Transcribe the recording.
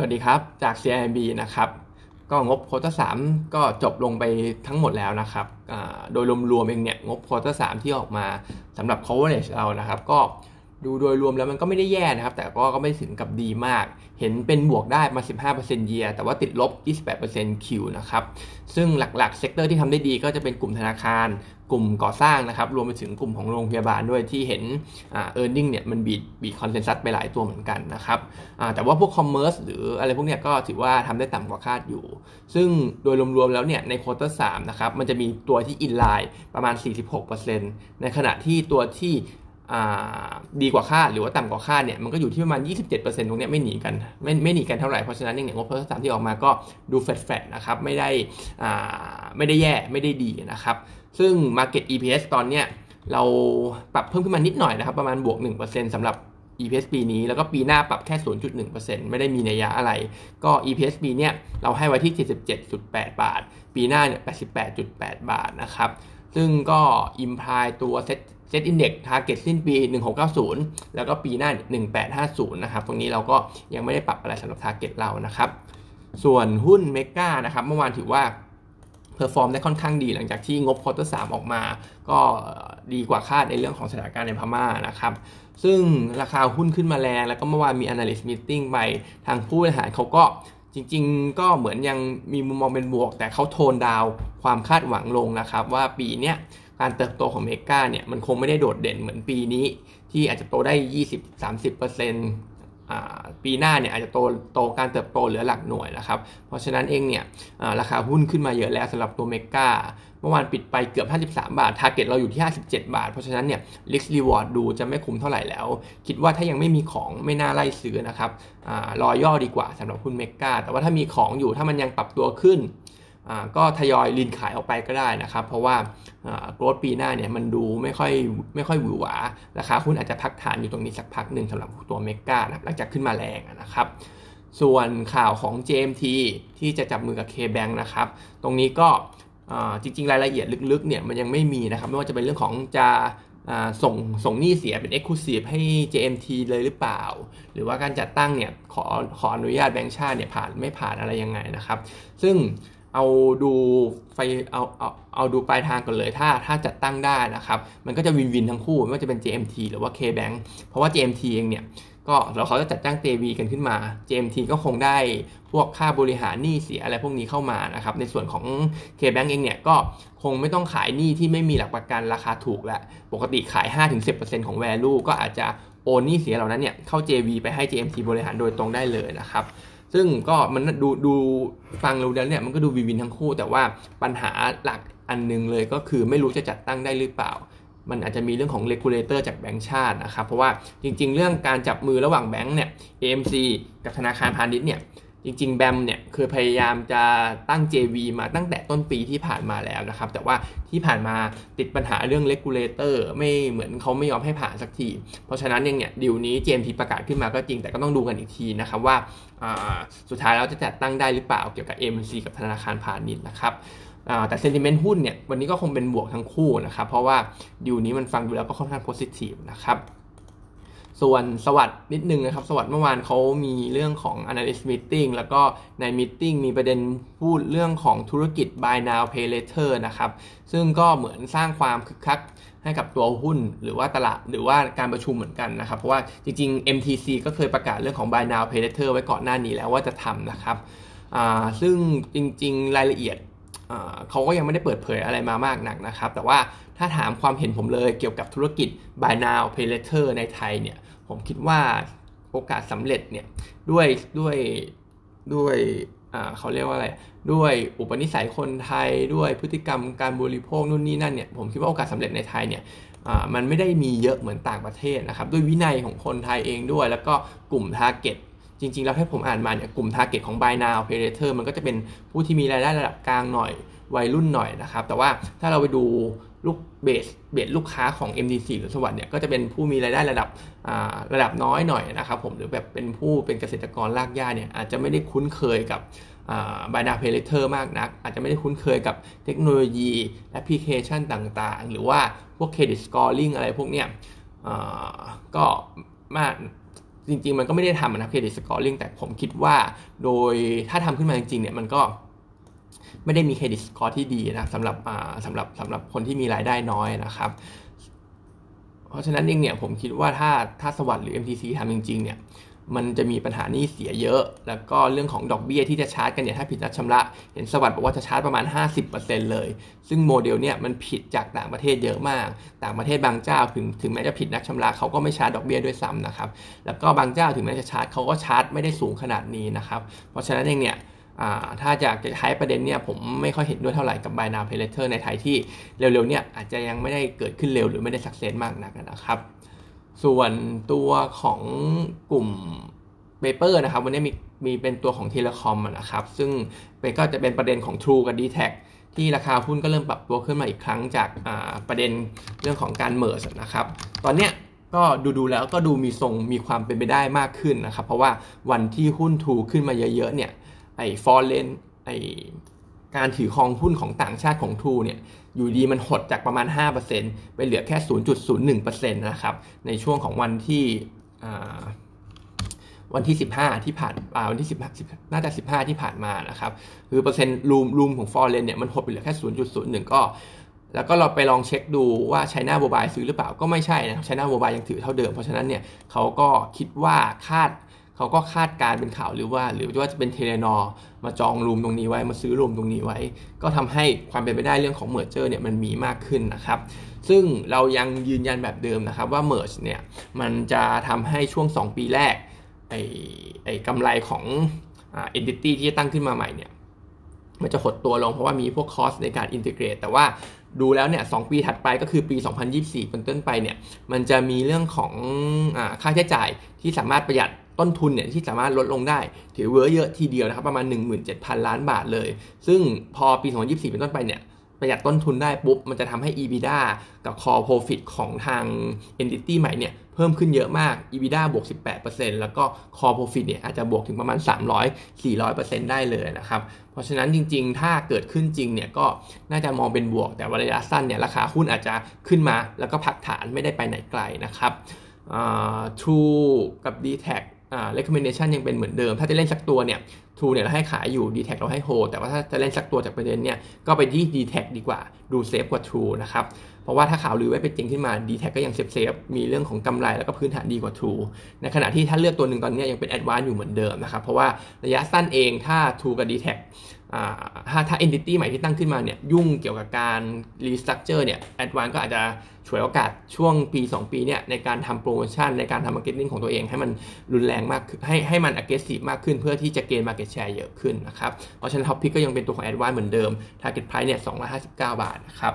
สวัสดีครับ จาก CIB นะครับ ก็งบ quarter สามก็จบลงไปทั้งหมดแล้วนะครับ โดยรวมๆเองเนี่ยงบ quarter สามที่ออกมาสำหรับ coverage เรานะครับ ก็ ดูโดยรวมแล้วมันก็ไม่ได้แย่นะครับ แต่ก็ก็ไม่ถึงกับดีมาก เห็นเป็นบวกได้มา 15% year แต่ว่าติดลบ 28% Q นะครับ ซึ่งหลักๆ sector ที่ทำได้ดีก็จะเป็นกลุ่มธนาคาร กลุ่มก่อสร้างนะครับ รวมไปถึงกลุ่มของโรงพยาบาลด้วยที่เห็นเอ่า e a r n i n g เนี่ยมันบีดบีดคอนเซนแซสไปหลายตัวเหมือนกันนะครับแต่ว่าพวก commerce หรืออะไรพวกเนี้ยก็ถือว่าทำได้ต่ำกว่าคาดอยู่ ซึ่งโดยรวมๆแล้วเนี่ยใน quarter สามนะครับมันจะมีตัวที่ in line ประมาณ 46%ในขณะที่ตัวที่ ดีกว่าคาดหรือว่าต่ำกว่าคาดเนี่ยมันก็อยู่ที่ประมาณ 27%ตรงนี้ไม่หนีกันไม่ไม่หนีกันเท่าไหร่เพราะฉะนั้นเนี่ยงบเพอร์สามที่ออกมาก็ดูแฟดๆนะครับไม่ได้ไม่ได้แย่ไม่ได้ดีนะครับ ซึ่ง Market EPS ตอนเนี้ยเราปรับเพิ่มขึ้นมานิดหน่อยนะครับ ประมาณบวก 1%สำหรับ EPS ปีนี้แล้วก็ปีหน้าปรับแค่ 0.1%ไม่ได้มีนัยยะอะไร ก็ EPS ปีเนี้ยเราให้ไว้ที่ 77.8 บาทปีหน้าเนี่ย88.8 บาทนะครับ ซึ่งก็ imply ตัว SET SET index target สิ้นปี 1690 แล้วก็ปีหน้า 1850 นะครับ ตรงนี้เราก็ยังไม่ได้ปรับอะไรสำหรับ target เรานะครับ ส่วนหุ้นเมกานะครับ เมื่อวานถือว่า perform ได้ค่อนข้างดีหลังจากที่งบ quarter สามออกมา ก็ดีกว่าคาดในเรื่องของสถานการณ์ในพม่านะครับ ซึ่งราคาหุ้นขึ้นมาแรง แล้วก็เมื่อวานมี analyst meeting ไปทางผู้บริหารเขาก็จริงๆ ก็เหมือนยังมีมุมมองเป็นบวก แต่เขา tone down ความคาดหวังลงนะครับ ว่าปีเนี้ย การเติบโตของเมกาเนี่ยมันคงไม่ได้โดดเด่นเหมือนปีนี้ ที่อาจจะโตได้ 20-30%ปีหน้าเนี่ยอาจจะโตโตการเติบโตเหลือหลักหน่วยนะครับเพราะฉะนั้นเองเนี่ยราคาหุ้นขึ้นมาเยอะแล้วสำหรับตัว MEGA เมื่อวานปิดไปเกือบ 53 บาท target เราอยู่ที่ 57 บาท เพราะฉะนั้นเนี่ย risk reward ดูจะไม่คุ้มเท่าไหร่แล้ว คิดว่าถ้ายังไม่มีของไม่น่าไล่ซื้อนะครับรอย่อดีกว่าสำหรับหุ้น MEGA แต่ว่าถ้ามีของอยู่ถ้ามันยังปรับตัวขึ้น ก็ทยอยรินขายออกไปก็ได้นะครับ เพราะว่าโกรดปีหน้าเนี่ยมันดูไม่ค่อยไม่ค่อยหวือหวาราคาหุ้นอาจจะพักฐานอยู่ตรงนี้สักพักหนึ่งสำหรับตัวเมกาหลังจากขึ้นมาแรงนะครับ ส่วนข่าวของ JMT ที่จะจับมือกับ KBank นะครับ ตรงนี้ก็จริงๆ รายละเอียดลึกๆเนี่ยมันยังไม่มีนะครับ ไม่ว่าจะเป็นเรื่องของจะส่งส่งหนี้เสียเป็น Exclusive ให้ JMT เลยหรือเปล่า หรือว่าการจัดตั้งเนี่ยขอขออนุญาตแบงค์ชาติเนี่ยผ่านไม่ผ่านอะไรยังไงนะครับ ซึ่ง เอาดูไฟเอาเอาเอาดูปลายทางก่อนเลย ถ้าถ้าจัดตั้งได้นะครับ มันก็จะวินวินทั้งคู่ไม่ว่าจะเป็น JMT หรือว่า KBank เพราะว่า JMT เองเนี่ยก็เราเขาจะจัดจ้าง JV กันขึ้นมา JMT ก็คงได้พวกค่าบริหารหนี้เสียอะไรพวกนี้เข้ามานะครับ ในส่วนของ KBank เองเนี่ยก็คงไม่ต้องขายหนี้ที่ไม่มีหลักประกันราคาถูกแล้ว ปกติขาย 5-10%ของ value ก็อาจจะโอนหนี้เสียเหล่านั้นเนี่ยเข้า JV ไปให้ JMT บริหารโดยตรงได้เลยนะครับ ซึ่งก็มันดูดูฟังดูแล้วเนี่ยมันก็ดู win-win ทั้งคู่ แต่ว่าปัญหาหลักอันนึงเลยก็คือไม่รู้จะจัดตั้งได้หรือเปล่า มันอาจจะมีเรื่องของ regulator จากแบงก์ชาตินะครับ เพราะว่าจริงๆ เรื่องการจับมือระหว่างแบงก์เนี่ย AMC กับธนาคารพาณิชย์เนี่ย จริงๆ BAM เนี่ยเคยพยายามจะตั้ง JV มาตั้งแต่ต้นปีที่ผ่านมาแล้วนะครับ แต่ว่าที่ผ่านมาติดปัญหาเรื่อง regulator ไม่เหมือนเขาไม่ยอมให้ผ่านสักที เพราะฉะนั้นเนี่ยดิวนี้ JMT ประกาศขึ้นมาก็จริงแต่ก็ต้องดูกันอีกทีนะครับว่าสุดท้ายแล้วจะจัดตั้งได้หรือเปล่าเกี่ยวกับ AMC กับธนาคารพาณิชย์นะครับแต่เซนติเมนต์หุ้นเนี่ยวันนี้ก็คงเป็นบวกทั้งคู่นะครับเพราะว่าดิวนี้มันฟังดูแล้วก็ค่อนข้างโพซิทีฟนะครับ ส่วนสวัสด์นิดนึงนะครับ สวัสด์เมื่อวานเขามีเรื่องของ analyst meeting แล้วก็ใน meeting มีประเด็นพูดเรื่องของธุรกิจ buy now pay later นะครับ ซึ่งก็เหมือนสร้างความคึกคักให้กับตัวหุ้นหรือว่าตลาดหรือว่าการประชุมเหมือนกันนะครับ เพราะว่าจริงๆ MTC ก็เคยประกาศเรื่องของ buy now pay later ไว้ก่อนหน้านี้แล้วว่าจะทำนะครับ ซึ่งจริงๆ รายละเอียดเขาก็ยังไม่ได้เปิดเผยอะไรมามากนักนะครับ แต่ว่าถ้าถามความเห็นผมเลยเกี่ยวกับธุรกิจ buy now pay later ในไทยเนี่ย ผมคิดว่าโอกาสสำเร็จเนี่ยด้วยด้วยด้วยเขาเรียกว่าอะไร ด้วยอุปนิสัยคนไทยด้วยพฤติกรรมการบริโภคนู่นนี่นั่นเนี่ยผมคิดว่าโอกาสสำเร็จในไทยเนี่ยมันไม่ได้มีเยอะเหมือนต่างประเทศนะครับ ด้วยวินัยของคนไทยเองด้วย แล้วก็กลุ่ม target จริง ๆ แล้วถ้าผมอ่านมาเนี่ยกลุ่ม target ของ Buy Now Pay Later มันก็จะเป็นผู้ที่มีรายได้ระดับกลางหน่อย วัยรุ่นหน่อยนะครับ แต่ว่าถ้าเราไปดูลูก base base ลูกค้าของ MDC หรือสวัสด์เนี่ยก็จะเป็นผู้มีรายได้ระดับระดับน้อยหน่อยนะครับผมหรือแบบเป็นผู้เป็นเกษตรกรรากหญ้าเนี่ยอาจจะไม่ได้คุ้นเคยกับBuy Now Pay Later มากนัก อาจจะไม่ได้คุ้นเคยกับเทคโนโลยีแอปพลิเคชันต่างๆ หรือว่าพวก credit scoring อะไรพวกเนี้ยก็มากจริงๆ มันก็ไม่ได้ทำนะ credit scoring แต่ผมคิดว่าโดยถ้าทำขึ้นมาจริงๆเนี่ยมันก็ ไม่ได้มี credit score ที่ดีนะสำหรับสำหรับสำหรับคนที่มีรายได้น้อยนะครับ เพราะฉะนั้นเองเนี่ยผมคิดว่าถ้าถ้า SAWAD หรือ MTC ทำจริงๆเนี่ยมันจะมีปัญหาหนี้เสียเยอะ แล้วก็เรื่องของดอกเบี้ยที่จะชาร์จกันเนี่ยถ้าผิดนัดชำระ เห็น SAWAD บอกว่าจะชาร์จประมาณ 50%เลย ซึ่งโมเดลเนี่ยมันผิดจากต่างประเทศเยอะมาก ต่างประเทศบางเจ้าถึงถึงแม้จะผิดนัดชำระเขาก็ไม่ชาร์จดอกเบี้ยด้วยซ้ำนะครับ แล้วก็บางเจ้าถึงแม้จะชาร์จเขาก็ชาร์จไม่ได้สูงขนาดนี้นะครับ เพราะฉะนั้นเองเนี่ย ถ้าจะใช้ประเด็นเนี่ยผมไม่ค่อยเห็นด้วยเท่าไหร่กับ Buy Now Pay Later ในไทยที่เร็วๆเนี่ยอาจจะยังไม่ได้เกิดขึ้นเร็วหรือไม่ได้ success มากนักนะครับ ส่วนตัวของกลุ่ม paper นะครับวันนี้มีมีเป็นตัวของ telecom นะครับ ซึ่งเป็นก็จะเป็นประเด็นของ True กับ d t แทที่ราคาหุ้นก็เริ่มปรับตัวขึ้นมาอีกครั้งจากประเด็นเรื่องของการ merge นะครับ ตอนเนี้ยก็ดูดูแล้วก็ดูมีทรงมีความเป็นไปได้มากขึ้นนะครับ เพราะว่าวันที่หุ้น True ขึ้นมาเยอะๆเนี่ย ไอ้ foreign ไอ้การถือครองหุ้นของต่างชาติของ True เนี่ยอยู่ดีมันหดจากประมาณ 5%ไปเหลือแค่ 0.01%นะครับในช่วงของวันที่วันที่ 15 ที่ผ่านวันที่15น่าจะ 15 ที่ผ่านมานะครับคือเปอร์เซ็นต์ room room ของ foreign เนี่ยมันหดไปเหลือแค่ 0.01 ก็ แล้วก็เราไปลองเช็คดูว่า China Mobile ซื้อหรือเปล่าก็ไม่ใช่นะ China Mobile ยังถือเท่าเดิม เพราะฉะนั้นเนี่ยเขาก็คิดว่าคาด เขาก็คาดการเป็นข่าวหรือว่า หรือว่าจะเป็น Telenorมาจองรูมตรงนี้ไว้มาซื้อรูมตรงนี้ไว้ ก็ทำให้ความเป็นไปได้เรื่องของเมอร์เจอร์เนี่ยมันมีมากขึ้นนะครับ ซึ่งเรายังยืนยันแบบเดิมนะครับว่าเมอร์จเนี่ยมันจะทำให้ช่วง 2 ปีแรกไอ้ไอ้กำไรของเอ่า entity ที่จะตั้งขึ้นมาใหม่เนี่ยมันจะหดตัวลงเพราะว่ามีพวกคอสในการอินทิเกรตแต่ว่าดูแล้วเนี่ยสปีถัดไปก็คือปี 2024 เป็นต้นไปเนี่ยมันจะมีเรื่องของอค่าใช้จ่ายที่สามารถประหยัด ต้นทุนเนี่ยที่สามารถลดลงได้ ถือเวอร์เยอะทีเดียวนะครับประมาณ 17,000 ล้านบาทเลย ซึ่งพอปี 2024 เป็นต้นไปเนี่ยประหยัดต้นทุนได้ปุ๊บ มันจะทำให้ EBITDA กับ Core Profit ของทาง Entity ใหม่เนี่ยเพิ่มขึ้นเยอะมาก EBITDA บวก 18%แล้วก็ Core Profit เนี่ยอาจจะบวกถึงประมาณ 300-400%ได้เลยนะครับ เพราะฉะนั้นจริงๆ ถ้าเกิดขึ้นจริงเนี่ยก็น่าจะมองเป็นบวก แต่ระยะสั้นเนี่ยราคาหุ้นอาจจะขึ้นมา แล้วก็พักฐานไม่ได้ไปไหนไกลนะครับ True กับ dtac อ่า recommendation ยังเป็นเหมือนเดิม ถ้าจะเล่นสักตัวเนี่ย True เนี่ยเราให้ขายอยู่ d t แทเราให้โฮแต่ว่าถ้าจะเล่นสักตัวจากประเด็นเนี่ย ก็ไปที่ dtac ดีกว่า ดู safe กว่า True นะครับ เพราะว่าถ้าข่าวลือไว้เป็นจริงขึ้นมา d t แทก็ยังเซฟเซฟมีเรื่องของกำไรแล้วก็พื้นฐานดีกว่า True ในขณะที่ถ้าเลือกตัวหนึ่งตอนนี้ยังเป็น Advance อยู่เหมือนเดิมนะครับ เพราะว่าระยะสั้นเองถ้า True กับ dtacถ้าถ้า entity ใหม่ที่ตั้งขึ้นมาเนี่ยยุ่งเกี่ยวกับการ restructure เนี่ย Advance ก็อาจจะฉวยโอกาสช่วงปี 2 ปีเนี่ยในการทำโปรโมชั่นในการทำ marketing ของตัวเองให้มันรุนแรงมากให้ให้มัน aggressive มากขึ้นเพื่อที่จะเกณฑ์ market share เยอะขึ้นนะครับเพราะฉะนั้น top pick ก็ยังเป็นตัวของ Advance เหมือนเดิม target price เนี่ย259 บาทนะครับ